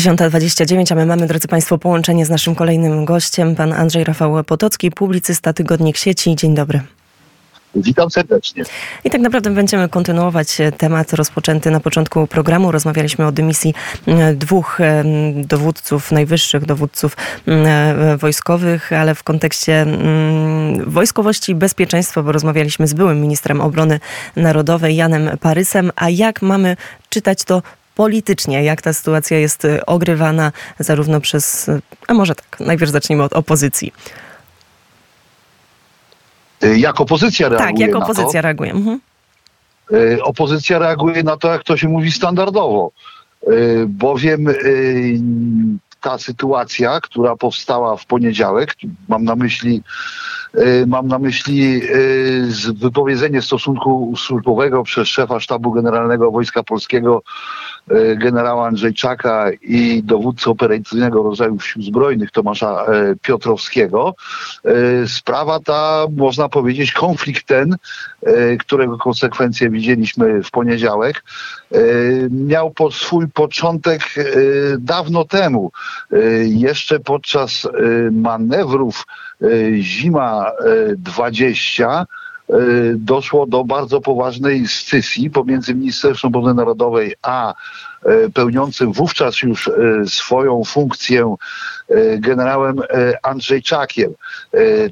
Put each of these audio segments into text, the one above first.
10.29, a my mamy, drodzy Państwo, połączenie z naszym kolejnym gościem, pan Andrzej Rafał Potocki, publicysta Tygodnik Sieci. Dzień dobry. Witam serdecznie. I tak naprawdę będziemy kontynuować temat rozpoczęty na początku programu. Rozmawialiśmy o dymisji dwóch mm, dowódców, najwyższych dowódców mm, wojskowych, ale w kontekście wojskowości i bezpieczeństwa, bo rozmawialiśmy z byłym ministrem obrony narodowej Janem Parysem. A jak mamy czytać to politycznie, jak ta sytuacja jest ogrywana zarówno przez, a może tak, najpierw zacznijmy od opozycji. Y, jak opozycja reaguje Tak, jak na opozycja to? reaguje. Mhm. Y, Opozycja reaguje na to, jak to się mówi, standardowo. Y, Bowiem y, ta sytuacja, która powstała w poniedziałek, mam na myśli, y, mam na myśli z- wypowiedzenie stosunku służbowego przez szefa Sztabu Generalnego Wojska Polskiego y, generała Andrzejczaka i dowódcę operacyjnego rodzaju sił zbrojnych Tomasza e, Piotrowskiego. E, Sprawa ta, można powiedzieć, konflikt ten, e, którego konsekwencje widzieliśmy w poniedziałek, e, miał po swój początek e, dawno temu. E, Jeszcze podczas e, manewrów e, Zima e, 20 e, doszło do bardzo poważnej scysji pomiędzy Ministerstwem Obrony Narodowej a e, pełniącym wówczas już e, swoją funkcję generałem Andrzejczakiem.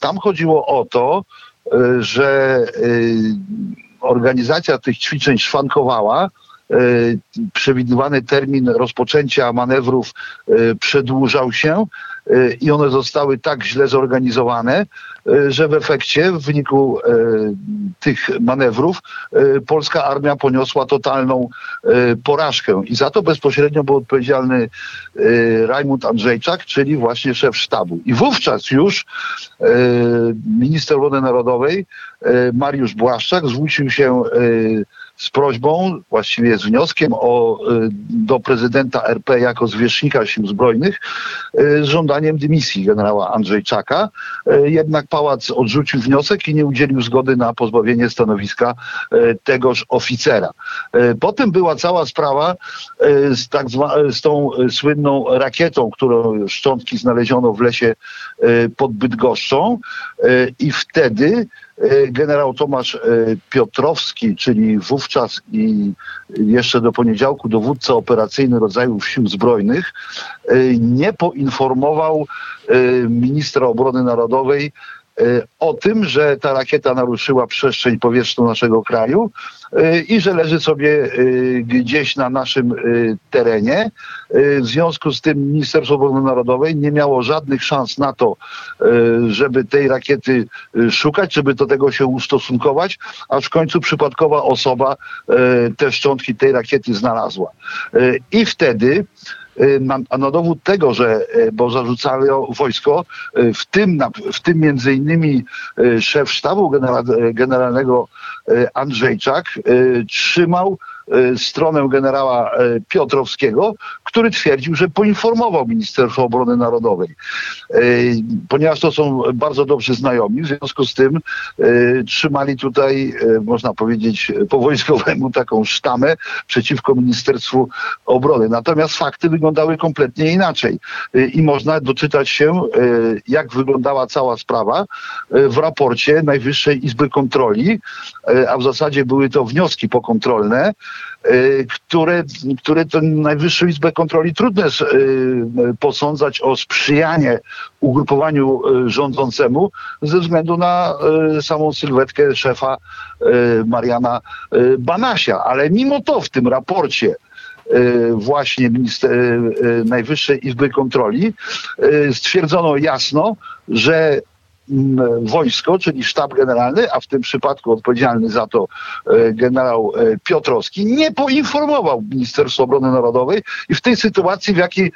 Tam chodziło o to, że organizacja tych ćwiczeń szwankowała. E, Przewidywany termin rozpoczęcia manewrów e, przedłużał się e, i one zostały tak źle zorganizowane, że w efekcie, w wyniku tych manewrów, polska armia poniosła totalną porażkę. I za to bezpośrednio był odpowiedzialny Rajmund Andrzejczak, czyli właśnie szef sztabu. I wówczas już minister obrony narodowej Mariusz Błaszczak zwrócił się z prośbą, właściwie z wnioskiem o, e, do prezydenta RP jako zwierzchnika sił zbrojnych e, z żądaniem dymisji generała Andrzejczaka. E, Jednak pałac odrzucił wniosek i nie udzielił zgody na pozbawienie stanowiska tegoż oficera. Potem była cała sprawa z, tak z tą słynną rakietą, którą szczątki znaleziono w lesie pod Bydgoszczą e, i wtedy e, generał Tomasz Piotrowski, czyli wówczas i jeszcze do poniedziałku dowódca operacyjny rodzajów sił zbrojnych, nie poinformował ministra obrony narodowej o tym, że ta rakieta naruszyła przestrzeń powietrzną naszego kraju e, i że leży sobie e, gdzieś na naszym terenie. W związku z tym Ministerstwo Obrony Narodowej nie miało żadnych szans na to, żeby tej rakiety szukać, żeby do tego się ustosunkować, aż w końcu przypadkowa osoba te szczątki tej rakiety znalazła. I wtedy Y, na, a na dowód tego, że, y, bo zarzucali o wojsko, y, w tym, na, w tym między innymi y, szef sztabu genera, y, generalnego y, Andrzejczak y, trzymał y, stronę generała y, Piotrowskiego, który twierdził, że poinformował Ministerstwo Obrony Narodowej. Y, Ponieważ to są bardzo dobrzy znajomi, w związku z tym trzymali tutaj, można powiedzieć, po wojskowemu taką sztamę przeciwko Ministerstwu Obrony. Natomiast fakty wyglądały kompletnie inaczej i można doczytać się, jak wyglądała cała sprawa w raporcie Najwyższej Izby Kontroli, a w zasadzie były to wnioski pokontrolne, które, które tę Najwyższą Izbę Kontroli trudno jest y, posądzać o sprzyjanie ugrupowaniu y, rządzącemu ze względu na y, samą sylwetkę szefa y, Mariana y, Banasia. Ale mimo to w tym raporcie y, właśnie y, y, Najwyższej Izby Kontroli y, stwierdzono jasno, że wojsko, czyli sztab generalny, a w tym przypadku odpowiedzialny za to e, generał e, Piotrowski, nie poinformował Ministerstwa Obrony Narodowej i w tej sytuacji, w jakiej,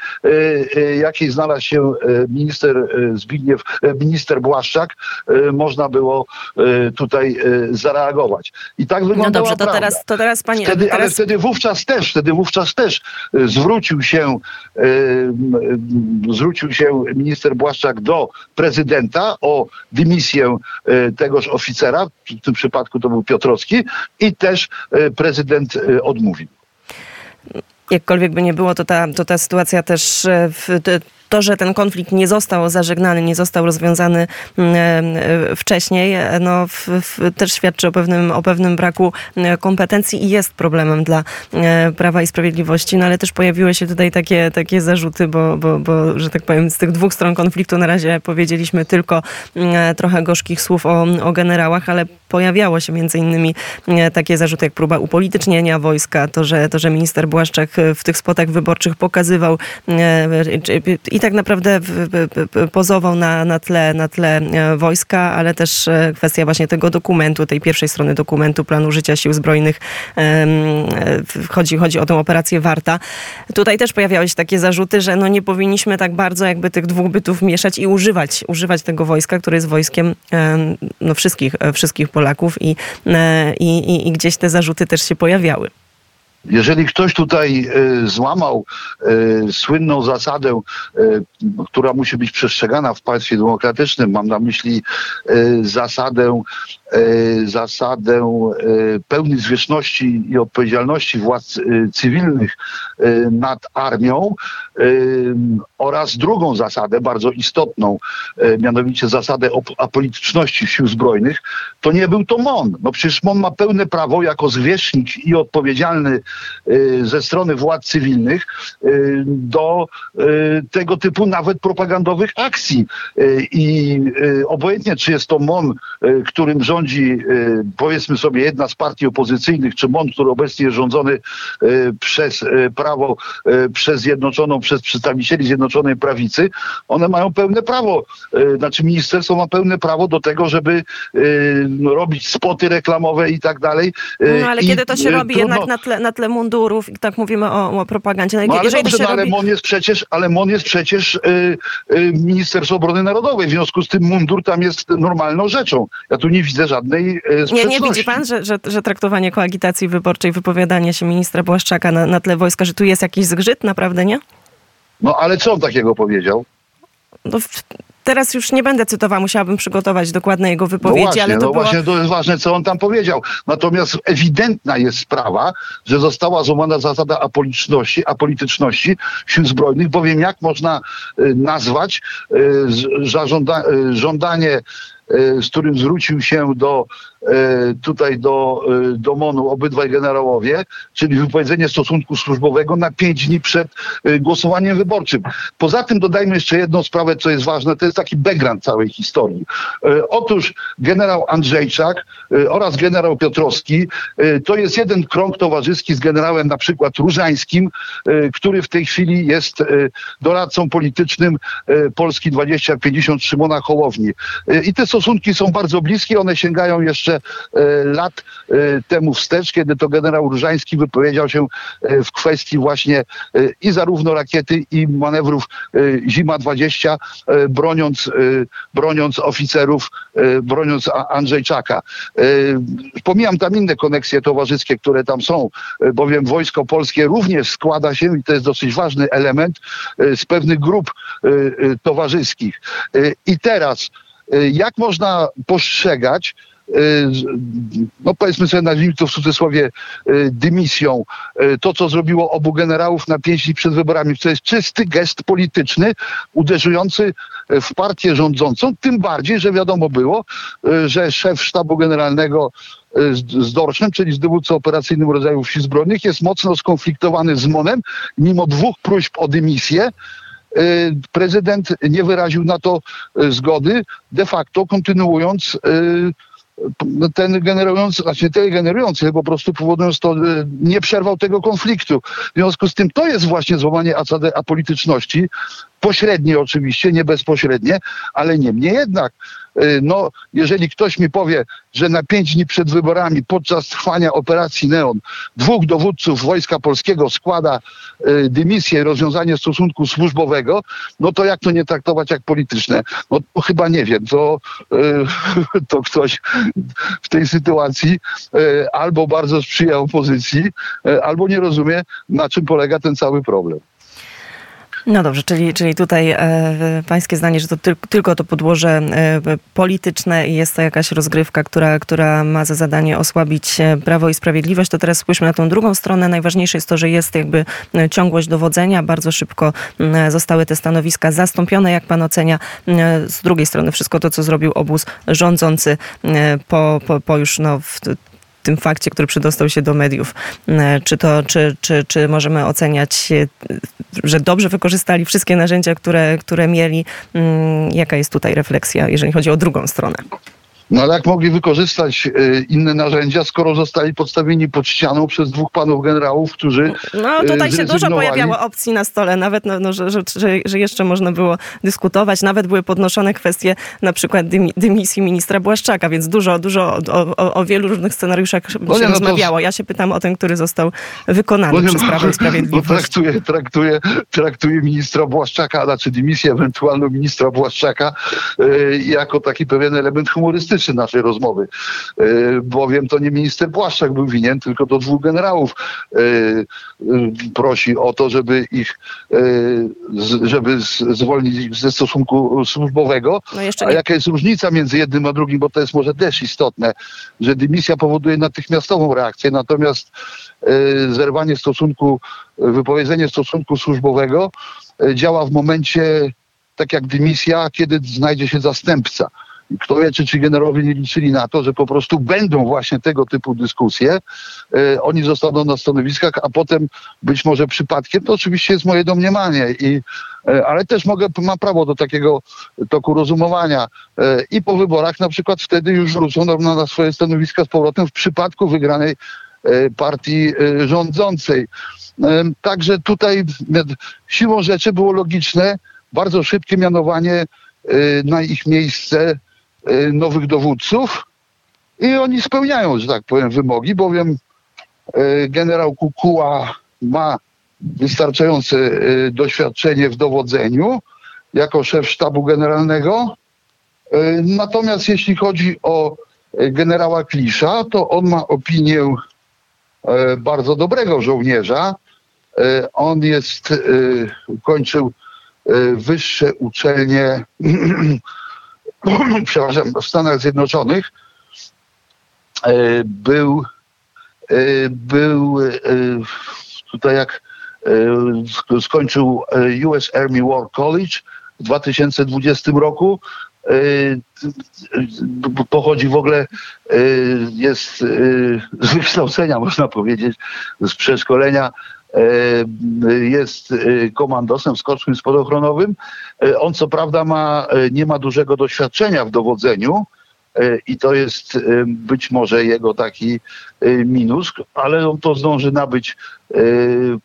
e, jakiej znalazł się minister Zbigniew, minister Błaszczak, można było tutaj zareagować. I tak No wyglądała dobrze, to prawda. teraz, to teraz pani... Wtedy, ale teraz... wtedy wówczas też, wtedy wówczas też zwrócił się, zwrócił się minister Błaszczak do prezydenta o dymisję e, tegoż oficera, w tym przypadku to był Piotrowski i też e, prezydent e, odmówił. Jakkolwiek by nie było, to ta, to ta sytuacja też w, to, że ten konflikt nie został zażegnany, nie został rozwiązany mm, e, wcześniej, e, no, w, w, też świadczy o pewnym, o pewnym braku e, kompetencji i jest problemem dla Prawa i Sprawiedliwości, no ale też pojawiły się tutaj takie, takie zarzuty, bo, bo, bo, że tak powiem, z tych dwóch stron konfliktu na razie powiedzieliśmy tylko mm, trochę gorzkich słów o, o generałach, ale pojawiało się między innymi takie zarzuty jak próba upolitycznienia wojska, to, że, to, że minister Błaszczak w tych spotach wyborczych pokazywał i tak naprawdę pozował na, na, tle, na tle e, wojska, ale też e, kwestia właśnie tego dokumentu, tej pierwszej strony dokumentu planu życia sił zbrojnych. E, chodzi, chodzi o tę operację Warta. Tutaj też pojawiały się takie zarzuty, że no nie powinniśmy tak bardzo jakby tych dwóch bytów mieszać i używać, używać tego wojska, które jest wojskiem no, wszystkich, wszystkich Polaków i, i, i gdzieś te zarzuty też się pojawiały. Jeżeli ktoś tutaj y, złamał y, słynną zasadę, y, która musi być przestrzegana w państwie demokratycznym, mam na myśli zasadę, zasadę pełnej zwierzchności i odpowiedzialności władz cywilnych nad armią oraz drugą zasadę, bardzo istotną, mianowicie zasadę apolityczności sił zbrojnych, to nie był to MON. No przecież MON ma pełne prawo jako zwierzchnik i odpowiedzialny ze strony władz cywilnych y, do y, tego typu nawet propagandowych akcji. I obojętnie, czy jest to MON, którym rządzi powiedzmy sobie jedna z partii opozycyjnych, czy MON, który obecnie jest rządzony przez prawo, przez Zjednoczoną, przez przedstawicieli Zjednoczonej Prawicy, one mają pełne prawo, znaczy ministerstwo ma pełne prawo do tego, żeby robić spoty reklamowe i tak dalej. No ale I, kiedy to się robi trudno... jednak na tle, na tle mundurów i tak mówimy o, o propagandzie. No, no ale dobrze, no, ale robi... MON jest przecież, ale MON jest przecież y, y, Ministerstwo Obrony Narodowej, w związku z tym mundur tam jest normalną rzeczą. Ja tu nie widzę żadnej y, Nie, nie widzi pan, że, że, że traktowanie koagitacji wyborczej, wypowiadanie się ministra Błaszczaka na, na tle wojska, że tu jest jakiś zgrzyt, naprawdę, nie? No ale co on takiego powiedział? No, Teraz już nie będę cytowała, musiałabym przygotować dokładne jego wypowiedzi, no właśnie, ale to no było... właśnie to jest ważne, co on tam powiedział. Natomiast ewidentna jest sprawa, że została złamana zasada apolityczności, apolityczności sił zbrojnych, bowiem jak można y, nazwać y, żąda, y, żądanie z którym zwrócił się do tutaj do, e, do MONU obydwaj generałowie, czyli wypowiedzenie stosunku służbowego na pięć dni przed e, głosowaniem wyborczym. Poza tym dodajmy jeszcze jedną sprawę, co jest ważne, to jest taki background całej historii. Otóż generał Andrzejczak oraz generał Piotrowski to jest jeden krąg towarzyski z generałem na przykład Różańskim, który w tej chwili jest doradcą politycznym Polski 2050 Szymona Hołowni. I te stosunki są bardzo bliskie, one sięgają jeszcze jeszcze e, lat e, temu wstecz, kiedy to generał Różański wypowiedział się e, w kwestii właśnie i zarówno rakiety, i manewrów Zima 20, broniąc, broniąc oficerów, broniąc Andrzejczaka. Pomijam tam inne koneksje towarzyskie, które tam są, bowiem Wojsko Polskie również składa się, i to jest dosyć ważny element, z pewnych grup towarzyskich. I teraz, jak można postrzegać no powiedzmy sobie, nazwijmy to w cudzysłowie, y, dymisją, y, to co zrobiło obu generałów na pięć dni przed wyborami. To jest czysty gest polityczny, uderzujący w partię rządzącą, tym bardziej, że wiadomo było, że szef sztabu generalnego z Dorszem, czyli z dowódcą operacyjnym rodzaju sił zbrojnych, jest mocno skonfliktowany z MONem, mimo dwóch próśb o dymisję, prezydent nie wyraził na to zgody, de facto kontynuując ten generujący, znaczy tyle generujący, po prostu powodując to, e, nie przerwał tego konfliktu. W związku z tym to jest właśnie złamanie apolityczności, pośrednie oczywiście, nie bezpośrednie, ale niemniej jednak no, jeżeli ktoś mi powie, że na pięć dni przed wyborami, podczas trwania operacji Neon, dwóch dowódców Wojska Polskiego składa y, dymisję, rozwiązanie stosunku służbowego, no to jak to nie traktować jak polityczne? No to chyba nie wiem, to, y, to ktoś w tej sytuacji albo bardzo sprzyja opozycji, albo nie rozumie, na czym polega ten cały problem. No dobrze, czyli, czyli tutaj e, pańskie zdanie, że to tyl, tylko to podłoże e, polityczne i jest to jakaś rozgrywka, która, która ma za zadanie osłabić e, Prawo i Sprawiedliwość, to teraz spójrzmy na tą drugą stronę. Najważniejsze jest to, że jest jakby e, ciągłość dowodzenia. Bardzo szybko m, zostały te stanowiska zastąpione, jak pan ocenia. E, Z drugiej strony wszystko to, co zrobił obóz rządzący e, po, po, po już no, w, tym fakcie, który przydostał się do mediów. E, Czy to, czy, czy, czy możemy oceniać, e, że dobrze wykorzystali wszystkie narzędzia, które, które mieli? Mm, Jaka jest tutaj refleksja, jeżeli chodzi o drugą stronę? No ale jak mogli wykorzystać e, inne narzędzia, skoro zostali podstawieni pod ścianą przez dwóch panów generałów, którzy No tutaj się dużo pojawiało opcji na stole, nawet no, no, że, że, że, jeszcze można było dyskutować. Nawet były podnoszone kwestie na przykład dymi- dymisji ministra Błaszczaka, więc dużo, dużo o, o, o wielu różnych scenariuszach się nie, no to- rozmawiało. Ja się pytam o ten, który został wykonany No przez no, Prawo i Bo Sprawiedliwość. traktuje, traktuje, traktuje ministra Błaszczaka, znaczy dymisję ewentualną ministra Błaszczaka e, jako taki pewien element humorystyczny naszej rozmowy. E, bowiem to nie minister Błaszczak był winien, tylko to dwóch generałów e, e, prosi o to, żeby ich, żeby zwolnić ze stosunku służbowego. No A jaka jest różnica między jednym a drugim, bo to jest może też istotne, że dymisja powoduje natychmiastową reakcję, natomiast zerwanie stosunku, wypowiedzenie stosunku służbowego działa w momencie, tak jak dymisja, kiedy znajdzie się zastępca. Kto wie, czy ci generałowie nie liczyli na to, że po prostu będą właśnie tego typu dyskusje. E, oni zostaną na stanowiskach, a potem być może przypadkiem, to oczywiście jest moje domniemanie, i, e, ale też mogę, mam prawo do takiego toku rozumowania. E, I po wyborach na przykład wtedy już wrócą na, na swoje stanowiska z powrotem w przypadku wygranej partii rządzącej. Także tutaj siłą rzeczy było logiczne, bardzo szybkie mianowanie na ich miejsce nowych dowódców i oni spełniają, że tak powiem, wymogi, bowiem e, generał Kukuła ma wystarczające e, doświadczenie w dowodzeniu jako szef sztabu generalnego. Natomiast jeśli chodzi o generała Klisza, to on ma opinię bardzo dobrego żołnierza. On jest, kończył e, wyższe uczelnie przepraszam, w Stanach Zjednoczonych. E, Był, e, był e, tutaj jak sk- skończył US Army War College w 2020 roku. Pochodzi w ogóle, jest z wykształcenia, można powiedzieć, z przeszkolenia. E, Jest e, komandosem skocznym spadochronowym. E, On co prawda ma, nie ma dużego doświadczenia w dowodzeniu, i to jest być może jego taki minus, ale on to zdąży nabyć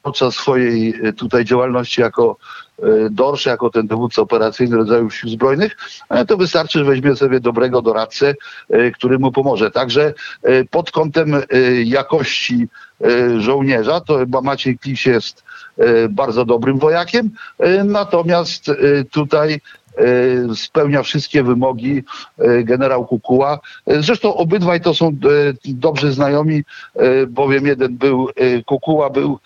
podczas swojej e, tutaj działalności jako e, dorsz, jako ten dowódca operacyjny rodzaju sił zbrojnych, ale to wystarczy, że weźmie sobie dobrego doradcę, e, który mu pomoże. Także e, pod kątem e, jakości e, żołnierza, to chyba Maciej Kliś jest e, bardzo dobrym wojakiem, e, natomiast e, tutaj e, spełnia wszystkie wymogi e, generał Kukuła. E, Zresztą obydwaj to są e, dobrzy znajomi, bowiem jeden był, Kukuła był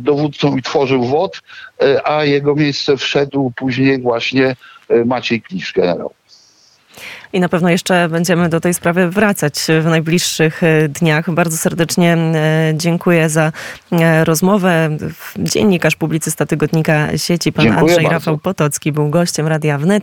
dowódcą i tworzył WOD, a jego miejsce wszedł później właśnie Maciej Klisz, generał. I na pewno jeszcze będziemy do tej sprawy wracać w najbliższych e, dniach. Bardzo serdecznie e, dziękuję za e, rozmowę. Dziennikarz, publicysta tygodnika sieci, pan Dziękuję Andrzej bardzo. Rafał Potocki był gościem Radia Wnet.